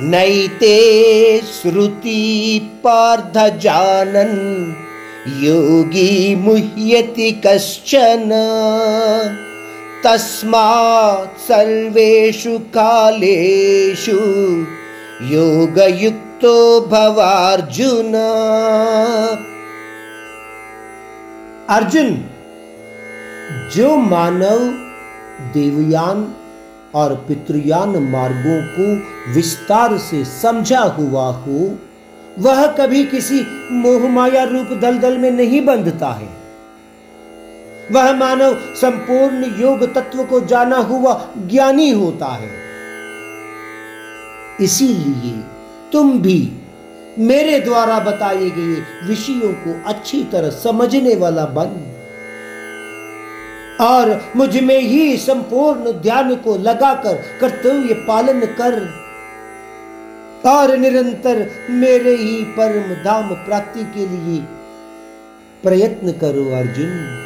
नैते श्रुति पार्थ जानन् योगी मुह्यति कश्चन। तस्मात् सर्वेषु कालेषु योगयुक्तो भवार्जुन। अर्जुन जो मानव देवयान और पितृयान मार्गों को विस्तार से समझा हुआ हो, वह कभी किसी मोहमाया रूप दलदल में नहीं बंधता है। वह मानव संपूर्ण योग तत्व को जाना हुआ ज्ञानी होता है। इसीलिए तुम भी मेरे द्वारा बताए गए विषयों को अच्छी तरह समझने वाला बन। और मुझमें ही संपूर्ण ध्यान को लगाकर कर्तव्य पालन कर। और निरंतर मेरे ही परम धाम प्राप्ति के लिए प्रयत्न करो, अर्जुन।